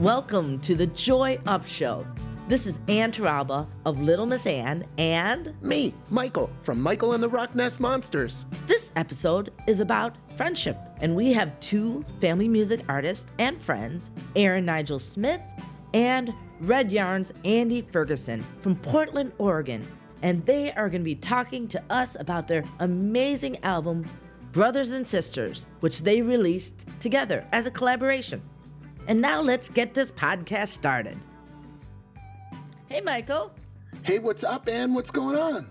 Welcome to the Joy Up Show. This is Ann Torralba of Little Miss Ann, and Me, Michael, from Michael and the Rockness Monsters. this episode is about friendship. And we have two family music artists and friends, Aaron Nigel Smith and Red Yarn's Andy Ferguson from Portland, Oregon. And they are going to be talking to us about their amazing album, Brothers and Sisters, which they released together as a collaboration. And now let's get this podcast started. Hey, Michael. Hey, what's up, Ann? What's going on?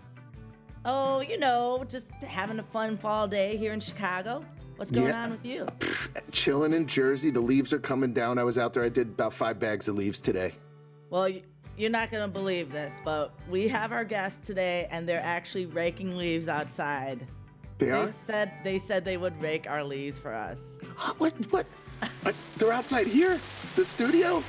Oh, you know, just having a fun fall day here in Chicago. What's going Yeah. on with you? Chilling in Jersey. The leaves are coming down. I was out there. I did about five bags of leaves today. Well, you're not going to believe this, but we have our guest today and they're actually raking leaves outside. They They are? said they said they would rake our leaves for us. What? What? Uh, They're outside here? The studio?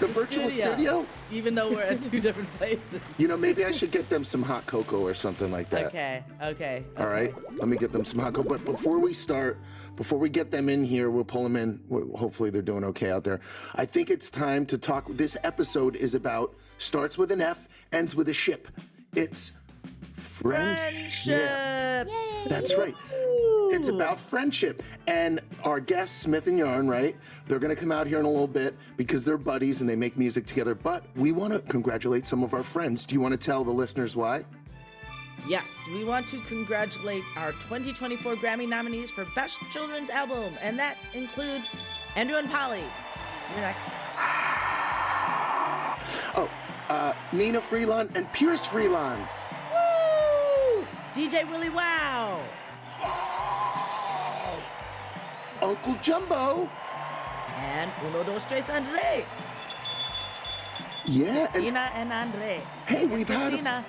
The virtual studio? Even though we're at two different places. You know, maybe I should get them some hot cocoa or something like that. Okay, okay. All right, let me get them some hot cocoa. But before we start, before we get them in here, we'll pull them in. Hopefully, they're doing okay out there. I think it's time to talk. This episode is about starts with an F, ends with a ship. It's friendship. Friendship. That's right. It's about friendship. And our guests, Smith and Yarn, right? They're going to come out here in a little bit because they're buddies and they make music together. But we want to congratulate some of our friends. Do you want to tell the listeners why? Yes, we want to congratulate our 2024 Grammy nominees for Best Children's Album, and that includes Andrew and Polly. You're next. Oh, uh, Nnenna Freelon and Pierce Freelon. DJ Willie Wow. Uncle Jumbo. And Uno, dos, tres, Andres. Yeah, and Tina and Andres. Hey, we've had a-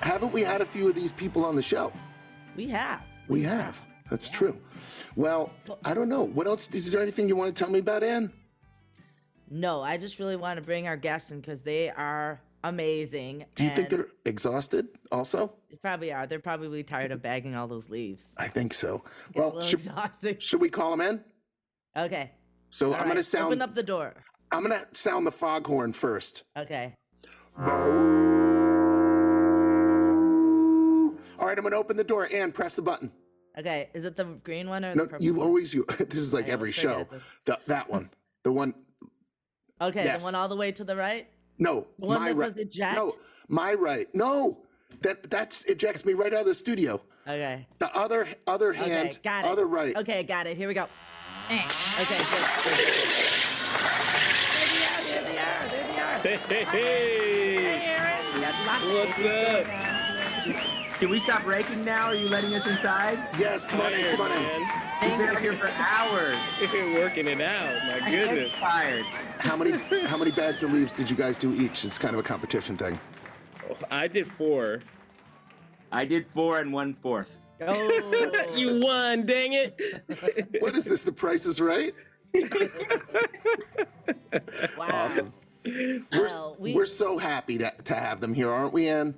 haven't we had a few of these people on the show? We have. We have. That's true. Well, I don't know. What else? Is there anything you want to tell me about Anne? No, I just really want to bring our guests in because they are amazing. Do you think they're exhausted also? They probably are. They're probably tired of bagging all those leaves. I think so. It's Well, should, exhausting. should we call them in? Okay. So all I'm right, gonna sound. Open up the door. I'm gonna sound the foghorn first. Okay. All right, I'm gonna open the door. and press the button. Okay. Is it the green one or No, the purple you one? always you. This is like I every show. The, that one. The one. Okay, yes. the one all the way to the right? No, The one my that right. says eject? No, my right. No, that that's ejects me right out of the studio. Okay. The other other Okay, hand, got it. other right. Okay, got it. Here we go. Eh. Okay, good. There they are. There they are. There they are. Hey, Hey, Aaron. We got lots What's faces up? Going on here. Can we stop raking now? Are you letting us inside? Yes, come on in, come on in. We've been up here for hours. You're working it out. My goodness. I'm tired. How many how many bags of leaves did you guys do each? It's kind of a competition thing. Oh, I did four. I did four and one fourth. Oh. You won, dang it. What is this? The Price is Right? wow. Awesome. We're, Well, we- we're so happy to, to have them here, aren't we, Ann?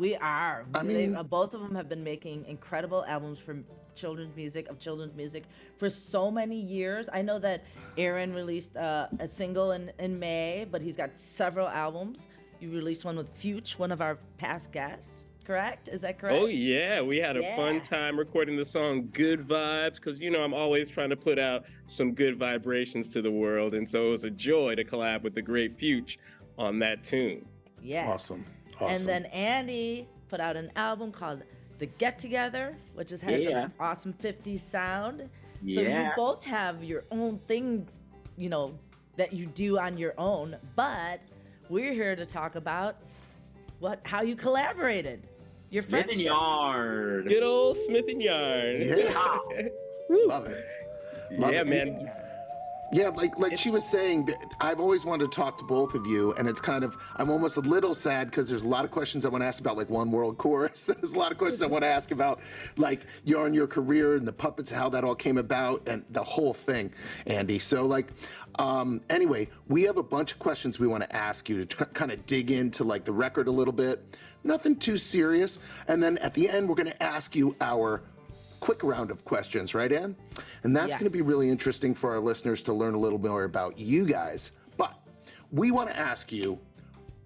We are. I They- mean- uh, both of them have been making incredible albums for children's music of children's music for so many years. I know that Aaron released uh, a single in, in May, but he's got several albums. You released one with Fuchs, one of our past guests. Correct? Is that correct? Oh yeah, we had a Yeah. fun time recording the song "Good Vibes" because you know I'm always trying to put out some good vibrations to the world, and so it was a joy to collab with the great Fuchs on that tune. Yeah. Awesome. Awesome. And then Andy put out an album called The Get Together, which just has Yeah. an awesome 50s sound. So you both have your own thing, you know, that you do on your own, but we're here to talk about what how you collaborated. Your Smith and friendship. Yard. Good old Smith and Yarn. Yeah. Love it. Love yeah, it. man. Yeah, like like she was saying, I've always wanted to talk to both of you, and it's kind of I'm almost a little sad because there's a lot of questions I want to ask about like One World Chorus. there's a lot of questions I want to ask about like your on your career and the puppets, how that all came about, and the whole thing, Andy. So like, um, anyway, we have a bunch of questions we want to ask you to kind of dig into like the record a little bit. Nothing too serious, and then at the end we're going to ask you our quick round of questions, right, Ann? And that's going to be really interesting for our listeners to learn a little more about you guys. But we want to ask you,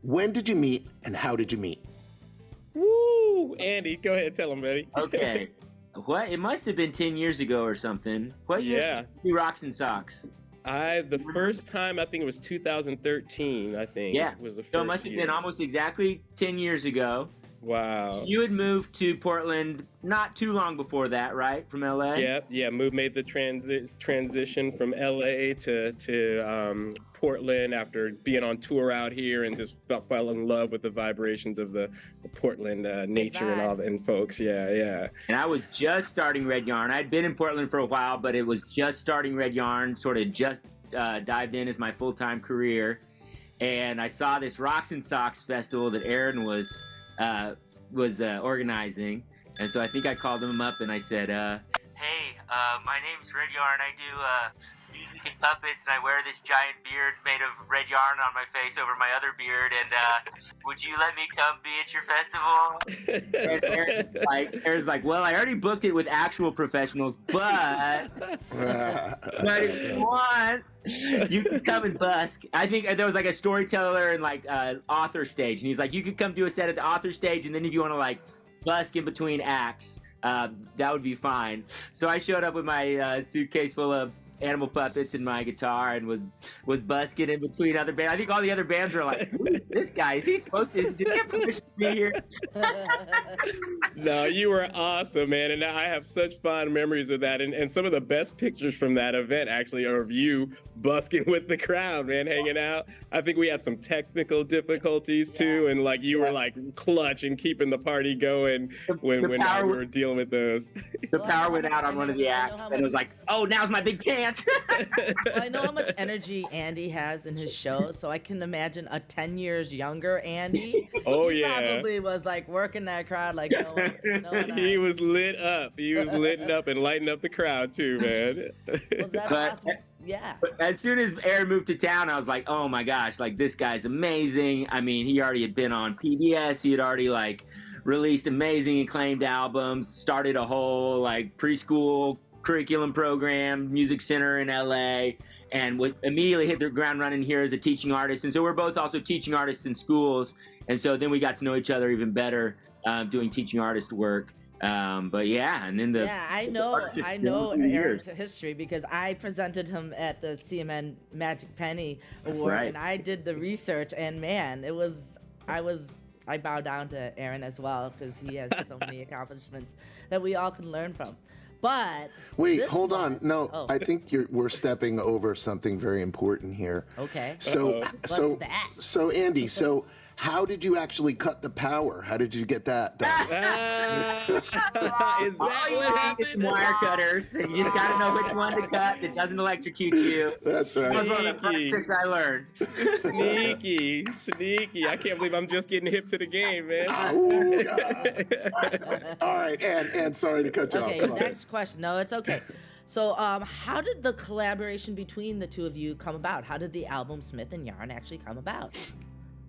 when did you meet and how did you meet? Woo! Andy, go ahead, tell him, buddy. Okay. what? It must have been 10 years ago or something. What year? Yeah. did you Rocks and Socks. I the first time I think it was 2013. I think. Yeah. Was the first So it must have year. been almost exactly 10 years ago. Wow. You had moved to Portland not too long before that, right? From LA? Yep, yeah. Move made the transi- transition from LA to to um, Portland after being on tour out here and just fell, fell in love with the vibrations of the, the Portland uh, nature and all the and folks. Yeah, yeah. And I was just starting Red Yarn. I'd been in Portland for a while, but it was just starting Red Yarn, sort of just uh, dived in as my full time career. And I saw this Rocks and Socks festival that Aaron was uh, was uh, organizing. And so I think I called him up and I said, uh, Hey, uh, my name's Red Yarn. I do puppets, and I wear this giant beard made of red yarn on my face over my other beard. And uh, would you let me come be at your festival? And Aaron's like, Aaron's like, well, I already booked it with actual professionals, but but if you want, you can come and busk. I think there was like a storyteller and like uh, author stage, and he's like, you could come do a set at the author stage, and then if you want to like busk in between acts, uh, that would be fine. So I showed up with my uh, suitcase full of animal puppets and my guitar and was was busking in between other bands. I think all the other bands were like, "Who is this guy? Is he supposed to? Is, did he have permission to be here?" no, you were awesome, man. And I have such fond memories of that. And, and some of the best pictures from that event actually are of you busking with the crowd, man, hanging out. I think we had some technical difficulties too. And like you were like clutch and keeping the party going when, the when we was- were dealing with those. The power went out on one of the acts, and it was like, "Oh, now's my big chance." well, I know how much energy Andy has in his show, so I can imagine a 10 years younger Andy. oh, he yeah. Probably was like working that crowd like no one. No one he was lit up. He was lit up and lighting up the crowd too, man. Well, that's But- awesome. Yeah. But as soon as Aaron moved to town, I was like, oh my gosh, like this guy's amazing. I mean, he already had been on PBS. He had already like released amazing acclaimed albums, started a whole like preschool curriculum program, music center in LA, and would immediately hit the ground running here as a teaching artist. And so we're both also teaching artists in schools. And so then we got to know each other even better um, doing teaching artist work. Um, but yeah, and then the yeah, I know. I know Aaron's history because I presented him at the CMN Magic Penny Award, Right. and I did the research. And man, it was I was I bow down to Aaron as well because he has so many accomplishments that we all can learn from. But Wait, this hold on. No, Oh. I think you're we're stepping over something very important here. okay. So, Uh-oh. so, What's that? so, Andy, so how did you actually cut the power? How did you get that done? Ah, is that All you what need is some happened? wire cutters, and you just gotta know which one to cut that doesn't electrocute you. That's That was right. one of the first Sneaky. tricks I learned. Sneaky, sneaky. I can't believe I'm just getting hip to the game, man. Oh, God. All right, and and sorry to cut you Okay, off. Come on. next question. No, it's okay. So, um, how did the collaboration between the two of you come about? How did the album Smith and Yarn actually come about?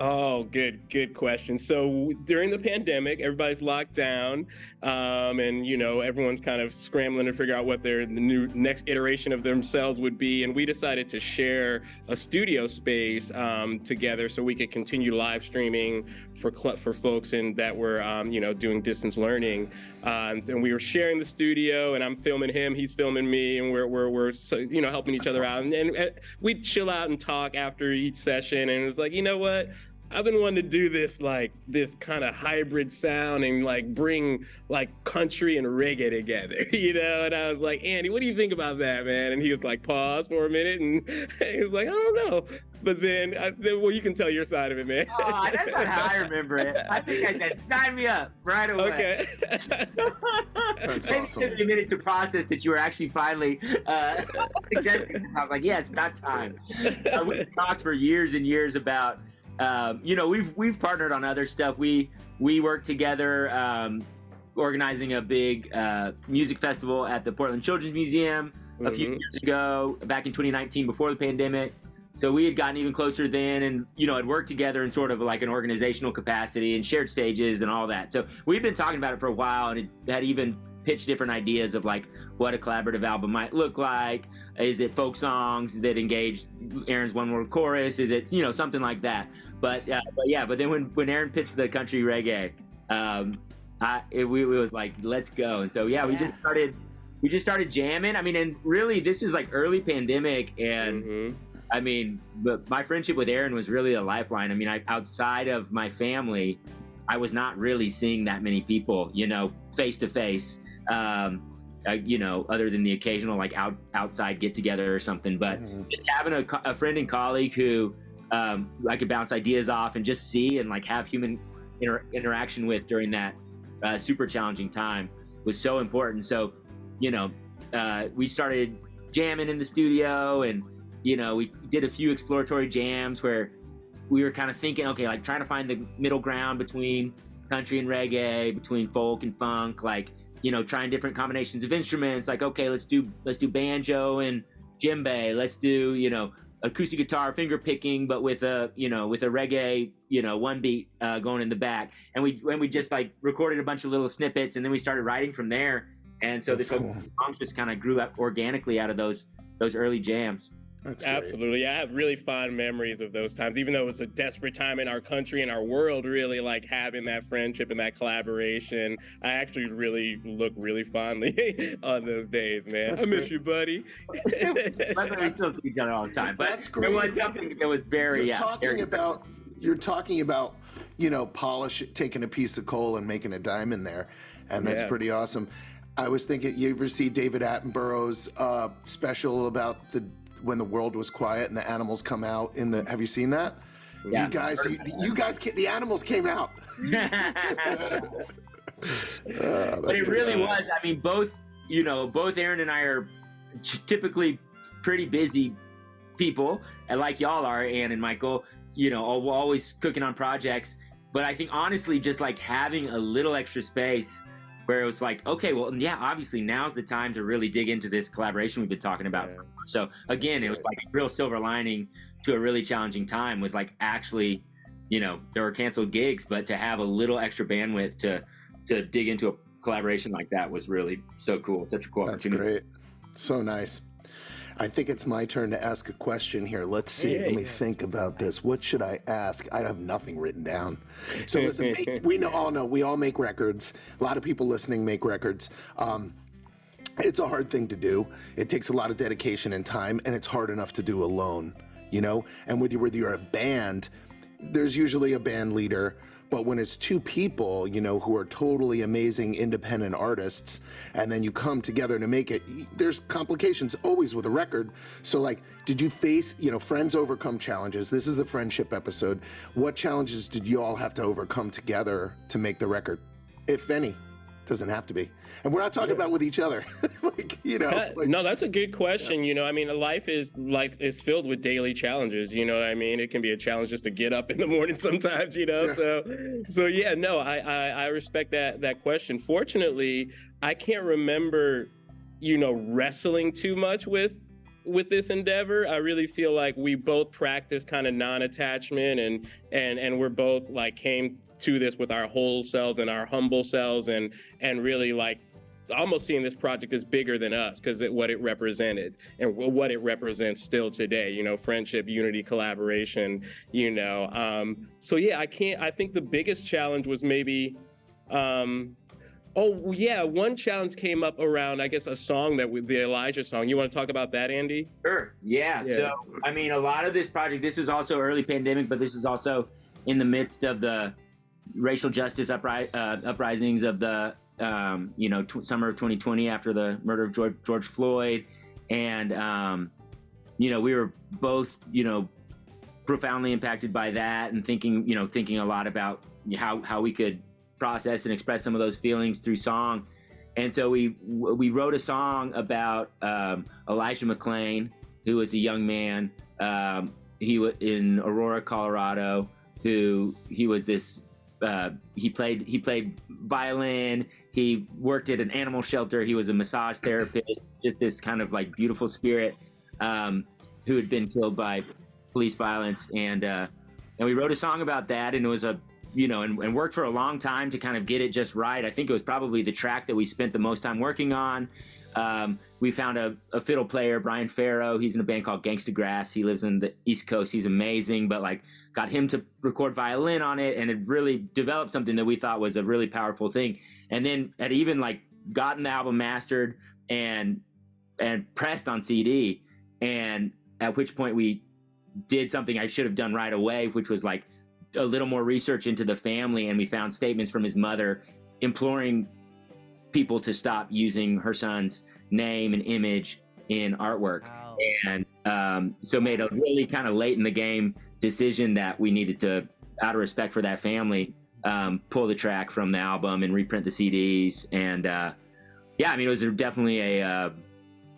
Oh, good, good question. So during the pandemic, everybody's locked down, um, and you know everyone's kind of scrambling to figure out what their the new next iteration of themselves would be. And we decided to share a studio space um, together so we could continue live streaming for for folks and that were um, you know doing distance learning. Um, and we were sharing the studio, and I'm filming him, he's filming me, and we're we're, we're so, you know helping each That's other awesome. out. And, and uh, we'd chill out and talk after each session, and it was like, you know what? I've been wanting to do this like this kind of hybrid sound and like bring like country and reggae together, you know. And I was like, Andy, what do you think about that, man? And he was like, pause for a minute, and he was like, I don't know. But then, I, then well, you can tell your side of it, man. Oh, that's not how I remember it. I think I said, sign me up right away. okay. That's Maybe awesome. it took me a minute to process that you were actually finally uh, suggesting this. I was like, yeah, it's about time. Uh, we've talked for years and years about, um, you know, we've we've partnered on other stuff. We we worked together um, organizing a big uh, music festival at the Portland Children's Museum a few Mhm. years ago, back in 2019, before the pandemic. So we had gotten even closer then, and you know, had worked together in sort of like an organizational capacity and shared stages and all that. So we've been talking about it for a while, and it had even pitch different ideas of like what a collaborative album might look like. Is it folk songs that engage Aaron's one world chorus? Is it you know something like that? But uh, but yeah, but then when when Aaron pitched the country reggae, um, I it, we, it was like let's go, and so yeah, we Yeah. just started we just started jamming. I mean, and really this is like early pandemic, and Mhm. I mean, but my friendship with Aaron was really a lifeline. I mean, I, outside of my family, I was not really seeing that many people, you know, face to face. Um, uh, you know, other than the occasional like out outside get together or something. But Mhm. just having a, a friend and colleague who um, I could bounce ideas off and just see and like have human inter- interaction with during that uh, super challenging time was so important. So, you know, uh, we started jamming in the studio and you know we did a few exploratory jams where we were kind of thinking okay like trying to find the middle ground between country and reggae between folk and funk like you know trying different combinations of instruments like okay let's do let's do banjo and djembe let's do you know acoustic guitar finger picking but with a you know with a reggae you know one beat uh, going in the back. And we when we just like recorded a bunch of little snippets and then we started writing from there. And so That's this whole cool. songs just kind of grew up organically out of those those early jams That's great. Absolutely. I have really fond memories of those times, even though it was a desperate time in our country and our world, really like having that friendship and that collaboration. I actually really look really fondly on those days, man. That's I miss great. you, buddy. But we still see each other all the time. But That's it great. was something that was very You're yeah. talking very- about you're talking about you know polish taking a piece of coal and making a diamond there, and that's Yeah. pretty awesome. I was thinking, you ever see David Attenborough's uh, special about the when the world was quiet and the animals come out in the? Have you seen that? Yeah. You guys, you, you guys, the animals came out. Uh, but it really awesome. was. I mean, both you know, both Aaron and I are typically pretty busy people, and like y'all are, Ann and Michael. You know, al- always cooking on projects. But I think honestly, just like having a little extra space where it was like, okay, well, yeah, obviously now's the time to really dig into this collaboration we've been talking about. Yeah. So again, it was like a real silver lining to a really challenging time was like actually, you know, there were canceled gigs, but to have a little extra bandwidth to to dig into a collaboration like that was really so cool. Such a cool That's opportunity. great. So nice. I think it's my turn to ask a question here. Let's see. Hey, Let me yeah. think about this. What should I ask? I have nothing written down. So listen, make- we know all know we all make records. A lot of people listening make records. Um, it's a hard thing to do. It takes a lot of dedication and time, and it's hard enough to do alone. You know, and with whether you're a band, there's usually a band leader. But when it's two people, you know, who are totally amazing independent artists, and then you come together to make it, there's complications always with a record. So, like, did you face, you know, friends overcome challenges? This is the friendship episode. What challenges did you all have to overcome together to make the record, if any? Doesn't have to be. And we're not talking about with each other. like, you know, Uh, like, no, that's a good question. You know, I mean, life is like is filled with daily challenges. You know what I mean? It can be a challenge just to get up in the morning sometimes. You know, Yeah. so so yeah, no, I, I I respect that that question. Fortunately, I can't remember, you know, wrestling too much with with this endeavor. I really feel like we both practice kind of non-attachment and and and we're both like came to this with our whole selves and our humble selves and and really like almost seeing this project as bigger than us because what it represented and wh- what it represents still today you know friendship unity collaboration you know um so yeah i can't i think the biggest challenge was maybe um oh yeah one challenge came up around i guess a song that we, the elijah song you want to talk about that andy Sure. Yeah. Yeah. So, I mean, a lot of this project, this is also early pandemic, but this is also in the midst of the racial justice upri- uh, uprisings of the, um, you know, tw- summer of 2020 after the murder of George, George Floyd. And, um, you know, we were both, you know, profoundly impacted by that and thinking, you know, thinking a lot about how, how we could process and express some of those feelings through song. And so we we wrote a song about um, Elijah McClain, who was a young man. Um, he was in Aurora, Colorado. Who he was this. Uh, he played he played violin. He worked at an animal shelter. He was a massage therapist. Just this kind of like beautiful spirit um, who had been killed by police violence. And uh, and we wrote a song about that. And it was a you know, and, and worked for a long time to kind of get it just right. I think it was probably the track that we spent the most time working on. Um, we found a, a, fiddle player, Brian Farrow. He's in a band called Gangsta Grass. He lives in the East Coast. He's amazing, but like got him to record violin on it, and it really developed something that we thought was a really powerful thing. And then had even like gotten the album mastered and and pressed on CD. And at which point we did something I should have done right away, which was like a little more research into the family, and we found statements from his mother imploring people to stop using her son's name and image in artwork. Wow. And um, so made a really kind of late in the game decision that we needed to, out of respect for that family, um, pull the track from the album and reprint the CDs. And uh, yeah, I mean, it was definitely a uh,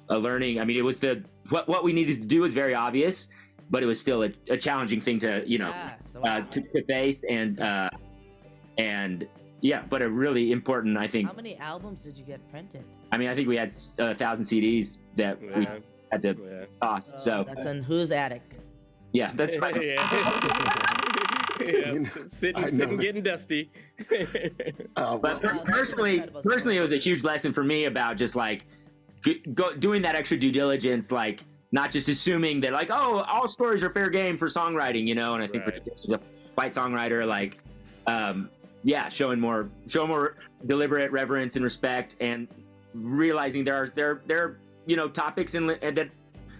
a learning. I mean, it was the what what we needed to do was very obvious, but it was still a, a challenging thing to you know uh, to, to, face and uh, and yeah, but a really important. I think. How many albums did you get printed? I mean, I think we had a thousand CDs that yeah. we had to yeah. toss. Oh, so that's in whose attic? Yeah, that's yeah. yeah, sitting, sitting getting dusty. uh, but well, personally, personally, it was a huge lesson for me about just like go, doing that extra due diligence, like not just assuming that like oh all stories are fair game for songwriting you know? And i think right. as a fight songwriter like um yeah showing more showing more deliberate reverence and respect and realizing there are there there are you know topics and that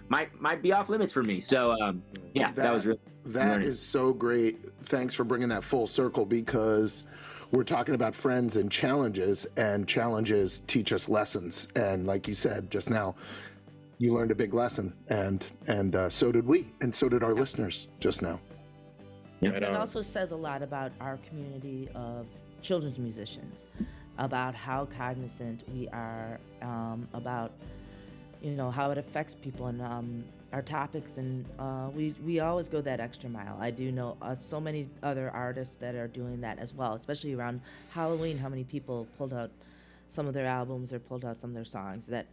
might might be off limits for me. So um yeah that, that was really that is so great. Thanks for bringing that full circle because we're talking about friends and challenges and challenges teach us lessons. And like you said just now you learned a big lesson, and and uh, so did we, and so did our yeah. listeners just now. Yeah. It also says a lot about our community of children's musicians, about how cognizant we are um, about, you know, how it affects people and um, our topics, and uh, we we always go that extra mile. I do know uh, so many other artists that are doing that as well, especially around Halloween. How many people pulled out some of their albums or pulled out some of their songs that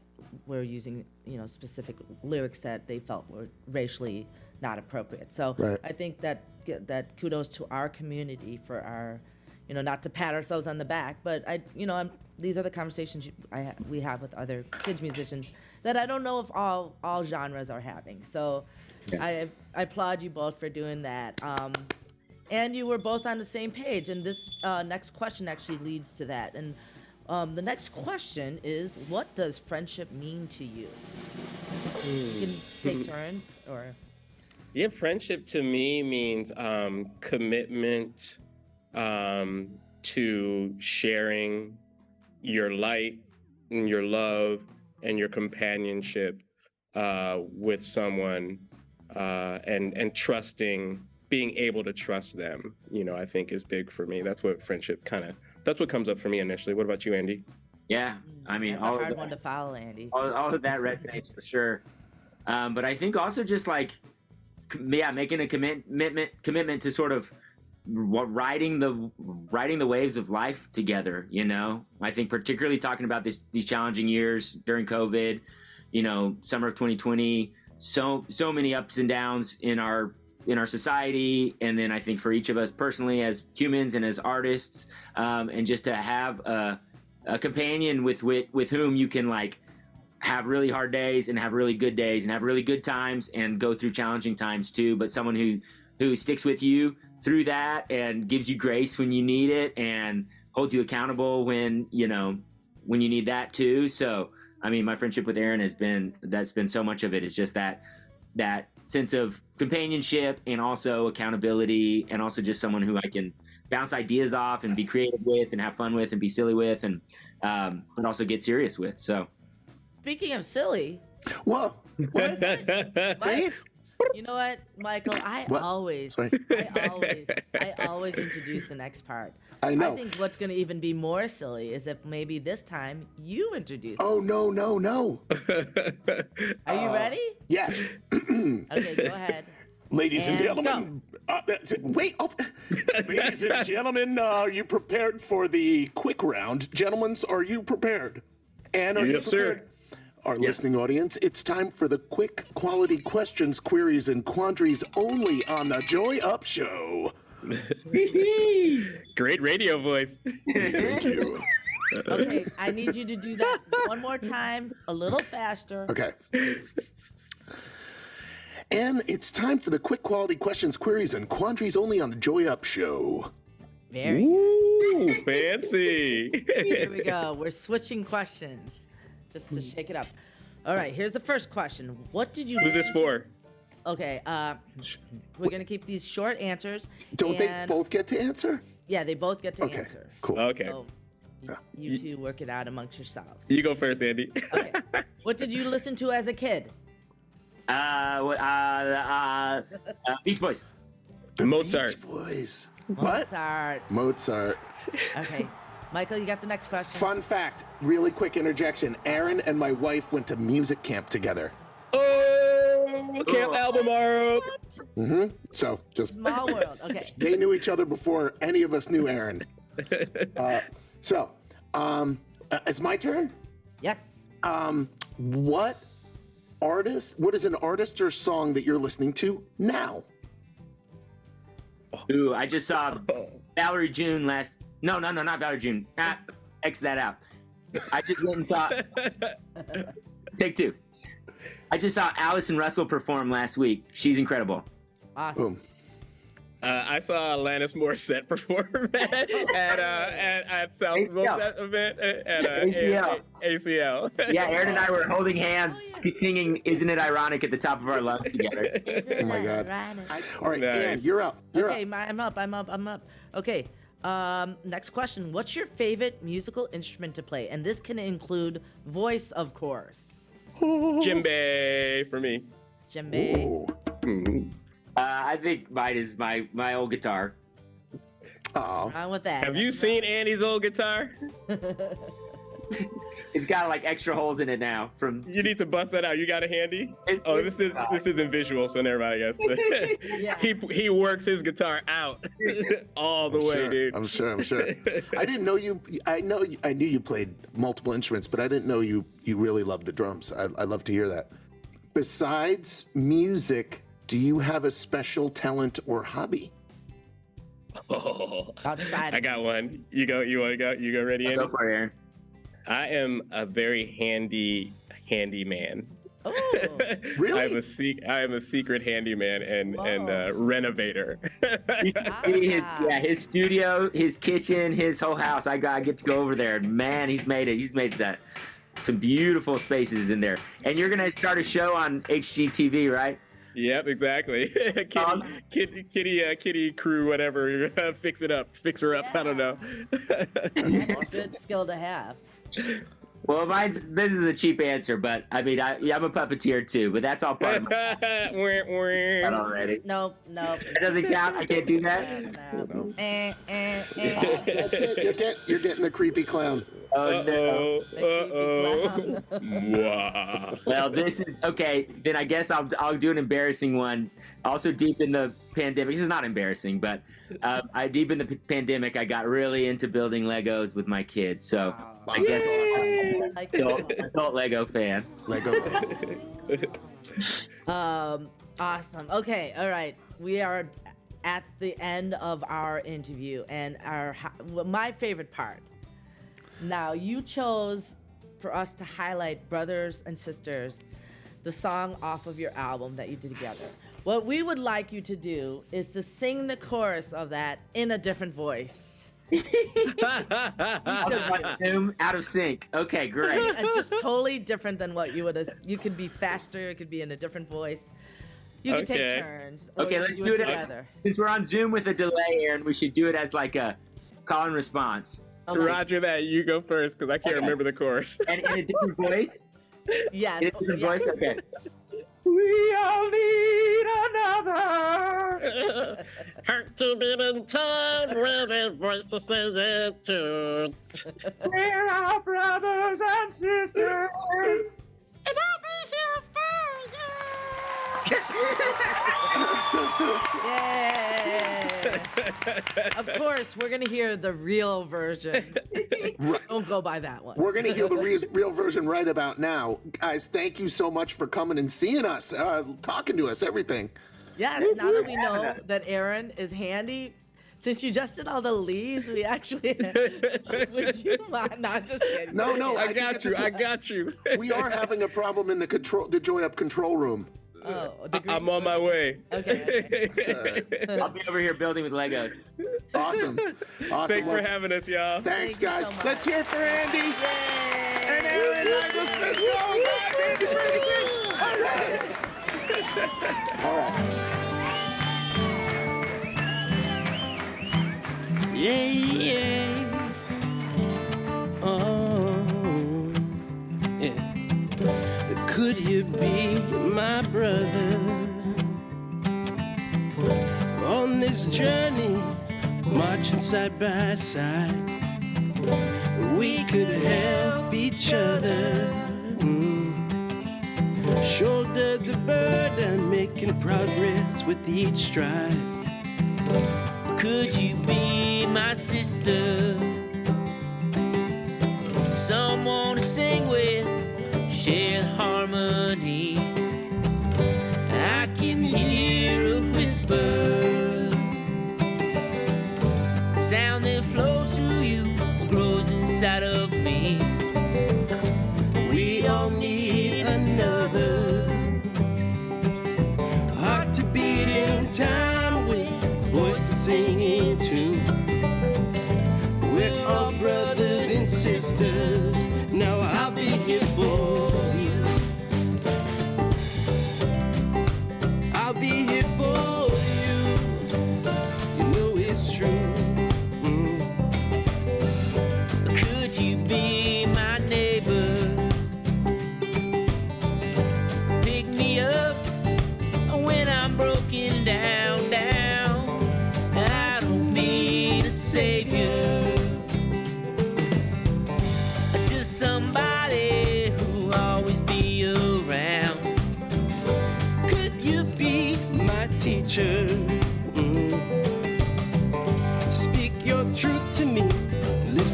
were using you know specific lyrics that they felt were racially not appropriate. So right. I think that that kudos to our community for our you know not to pat ourselves on the back, but I you know I'm, these are the conversations I, we have with other kids musicians that I don't know if all all genres are having. So yeah. I I applaud you both for doing that. Um, and you were both on the same page, and this uh, next question actually leads to that. And um, the next question is, what does friendship mean to you? You can take hmm. turns, or yeah, friendship to me means um, commitment um, to sharing your light and your love and your companionship uh, with someone, uh, and and trusting, being able to trust them. You know, I think is big for me. That's what friendship kind of that's what comes up for me initially. What about you, Andy? Yeah, I mean, that's all a hard that, one to follow, Andy. All, all of that resonates for sure. Um, but I think also just like, yeah, making a commitment commitment to sort of riding the riding the waves of life together. You know, I think particularly talking about this these challenging years during COVID. You know, summer of 2020. So so many ups and downs in our in our society, and then I think for each of us personally as humans and as artists, um, and just to have a, a companion with, with with whom you can like have really hard days and have really good days and have really good times and go through challenging times too. But someone who who sticks with you through that and gives you grace when you need it and holds you accountable when you know when you need that too. So I mean, my friendship with Aaron has been that's been so much of it is just that that sense of companionship and also accountability and also just someone who I can bounce ideas off and be creative with and have fun with and be silly with and um, and also get serious with. So speaking of silly, well, what? Mike, you know what, Michael? I what? always, I always, I always introduce the next part. I know. I think what's going to even be more silly is if maybe this time you introduce. Oh no no no! Are you uh, ready? Yes. okay, go ahead. Ladies and, and gentlemen, uh, wait up. Ladies and gentlemen, uh, are you prepared for the quick round? Gentlemen, are you prepared? And are yes, you prepared? Sir. Our yes. listening audience, it's time for the quick quality questions, queries, and quandaries only on the Joy Up Show. Great radio voice. Thank you. Okay, I need you to do that one more time, a little faster. Okay. And it's time for the quick quality questions, queries, and quandaries only on the Joy Up Show. Very. Ooh, fancy. Here we go. We're switching questions just to shake it up. All right, here's the first question. What did you Who's this for? Okay, uh we're going to keep these short answers. Don't they and- both get to answer? Yeah, they both get to Okay, answer. cool. Okay. So y- you two work it out amongst yourselves. You go first, Andy. Okay. what did you listen to as a kid? Uh, what, uh, uh, uh, Beach Boys. The Mozart. Beach Boys. What? Mozart. Mozart. Okay. Michael, you got the next question. Fun fact, really quick interjection. Aaron and my wife went to music camp together. Oh, Camp Oh. Albemarle. hmm So just Small world. Okay. they knew each other before any of us knew Aaron. Uh, so, um, uh, it's my turn. Yes. Um, what artist? What is an artist or song that you're listening to now? Ooh, I just saw Valerie June last. No, no, no, not Valerie June. Ah, X that out. I just went and saw. Take two. I just saw Allison Russell perform last week. She's incredible. Awesome. Boom. Uh, I saw Alanis Morissette perform at at, uh, at, at South ACL. what was that event at, at uh, ACL. ACL. Yeah, Aaron and I were holding hands, singing "Isn't It Ironic" at the top of our lungs together. Oh my God. All right, Nice. Dan, you're up. You're Okay, up. my, I'm up. I'm up. I'm up. Okay. Um, next question. What's your favorite musical instrument to play? And this can include voice, of course. Djembe for me. Djembe. Ooh. Mhm. Uh, I think mine is my my old guitar. Oh, On with that. Have you seen Andy's old guitar? It's got like extra holes in it now. From You need to bust that out. You got it handy? It's- oh, this is this isn't visual, so never mind, I guess. But Yeah. he he works his guitar out all the way, sure. dude. I'm sure. I'm sure. I didn't know you. I know. I knew you played multiple instruments, but I didn't know you. You really loved the drums. I, I love to hear that. Besides music, do you have a special talent or hobby? Oh, Outside. I got one. You go. You want to go? You go ready, Andy? go for it, Aaron. I am a very handy handy man. Oh, Really? I'm a sec- I am a secret handyman and and uh, renovator. You can see his Ah. yeah his studio, his kitchen, his whole house. I got I get to go over there. and Man, he's made it. He's made that some beautiful spaces in there. And you're gonna start a show on HGTV, right? yep, exactly. kitty, Um, kitty, kitty, uh, kitty crew, whatever. fix it up, fix her up. I don't know. that's a good skill to have. Well, mine's this is a cheap answer, but I mean I, yeah, I'm a puppeteer too, but that's all part of my Wah, that wah. already. Nope, nope. That doesn't count. I can't do that. No, no. Eh, eh, eh. That's it. You're, get, you're getting the creepy clown. Oh no. Uh-oh. The Uh-oh. creepy Mwah. Well, this is okay. Then I guess I'll I'll do an embarrassing one. Also, deep in the pandemic, this is not embarrassing, but uh, I deep in the p- pandemic, I got really into building Legos with my kids. So I guess awesome. Like, Adult, adult Lego fan. Lego. Um, awesome. Okay, all right. We are at the end of our interview and our well, my favorite part. Now, you chose for us to highlight brothers and sisters, the song off of your album that you did together. What we would like you to do is to sing the chorus of that in a different voice. Out of Zoom, out of sync. Okay, great. and just totally different than what you would have. You could be faster. It could be in a different voice. You can Okay. take turns. Okay, let's do it. together. Since we're on Zoom with a delay, Aaron, we should do it as like a call and response. Okay. Roger that. You go first because I can't Okay. remember the chorus. And in a different voice. Yes. In a different yes. voice. Okay. We all need another. Hurt to be in time with a voice to say that tune. We're our brothers and sisters. And I'll be here for you. Yay! Of course, we're gonna hear the real version. Right. Don't go by that one. We're going to hear the re- real version right about now. Guys, thank you so much for coming and seeing us, uh, talking to us, everything. Yes. Now that we know that Aaron is handy, since you just did all the leaves, we actually would you mind? Not just kidding. No, no, I think got you. I got you. We are having a problem in the control, the Joy Up control room. Oh, the green I'm on my way. Okay, I'll be over here building with Legos. Awesome, awesome. Thanks for having us, y'all. Thanks, Thank guys. so. Let's hear it for Andy Yay! and Aaron Michael Smith. Go, guys, Andy Ferguson. All right. All right. Yeah, yeah. Brother on this journey, marching side by side? We could help each other. Mm. Shoulder the burden, making progress with each stride. Could you be my sister? Someone to sing with, share harmony. Inside of me.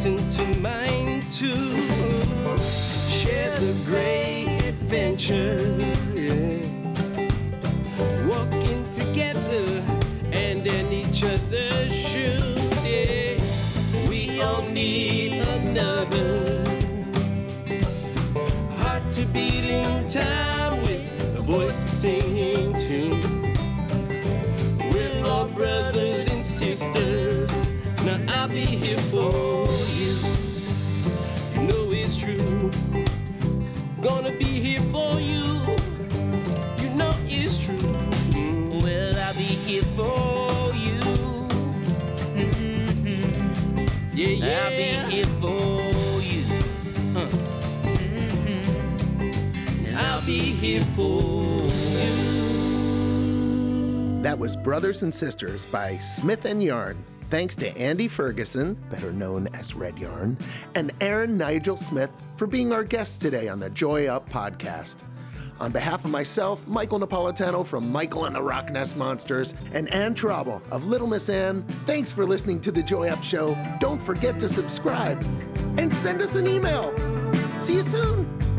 Listen to mine too. Share the great adventure. Walking together and in each other's shoes. We all need another heart to beat in time with a voice to sing tune. We're all brothers and sisters. Now I'll be here for be here for you. That was Brothers and Sisters by Smith and Yarn. Thanks to Andy Ferguson, better known as Red Yarn, and Aaron Nigel Smith for being our guests today on the Joy Up podcast. On behalf of myself, Michael Napolitano from Michael and the Rockness Monsters, and Ann Torralba of Little Miss Ann, thanks for listening to the Joy Up Show. Don't forget to subscribe and send us an email. See you soon.